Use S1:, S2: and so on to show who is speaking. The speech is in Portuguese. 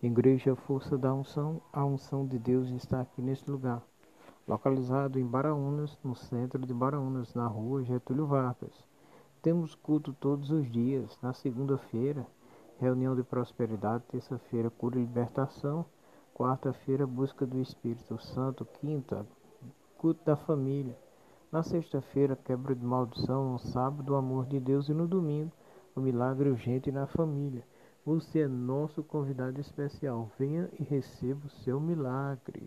S1: Igreja Força da Unção, a unção de Deus está aqui neste lugar. Localizado em Baraunas, no centro de Baraunas, na rua Getúlio Vargas. Temos culto todos os dias. Na segunda-feira, reunião de prosperidade. Terça-feira, cura e libertação. Quarta-feira, busca do Espírito Santo. Quinta, culto da família. Na sexta-feira, quebra de maldição. No sábado, o amor de Deus. E no domingo, o milagre urgente na família. Você é nosso convidado especial. Venha e receba o seu milagre.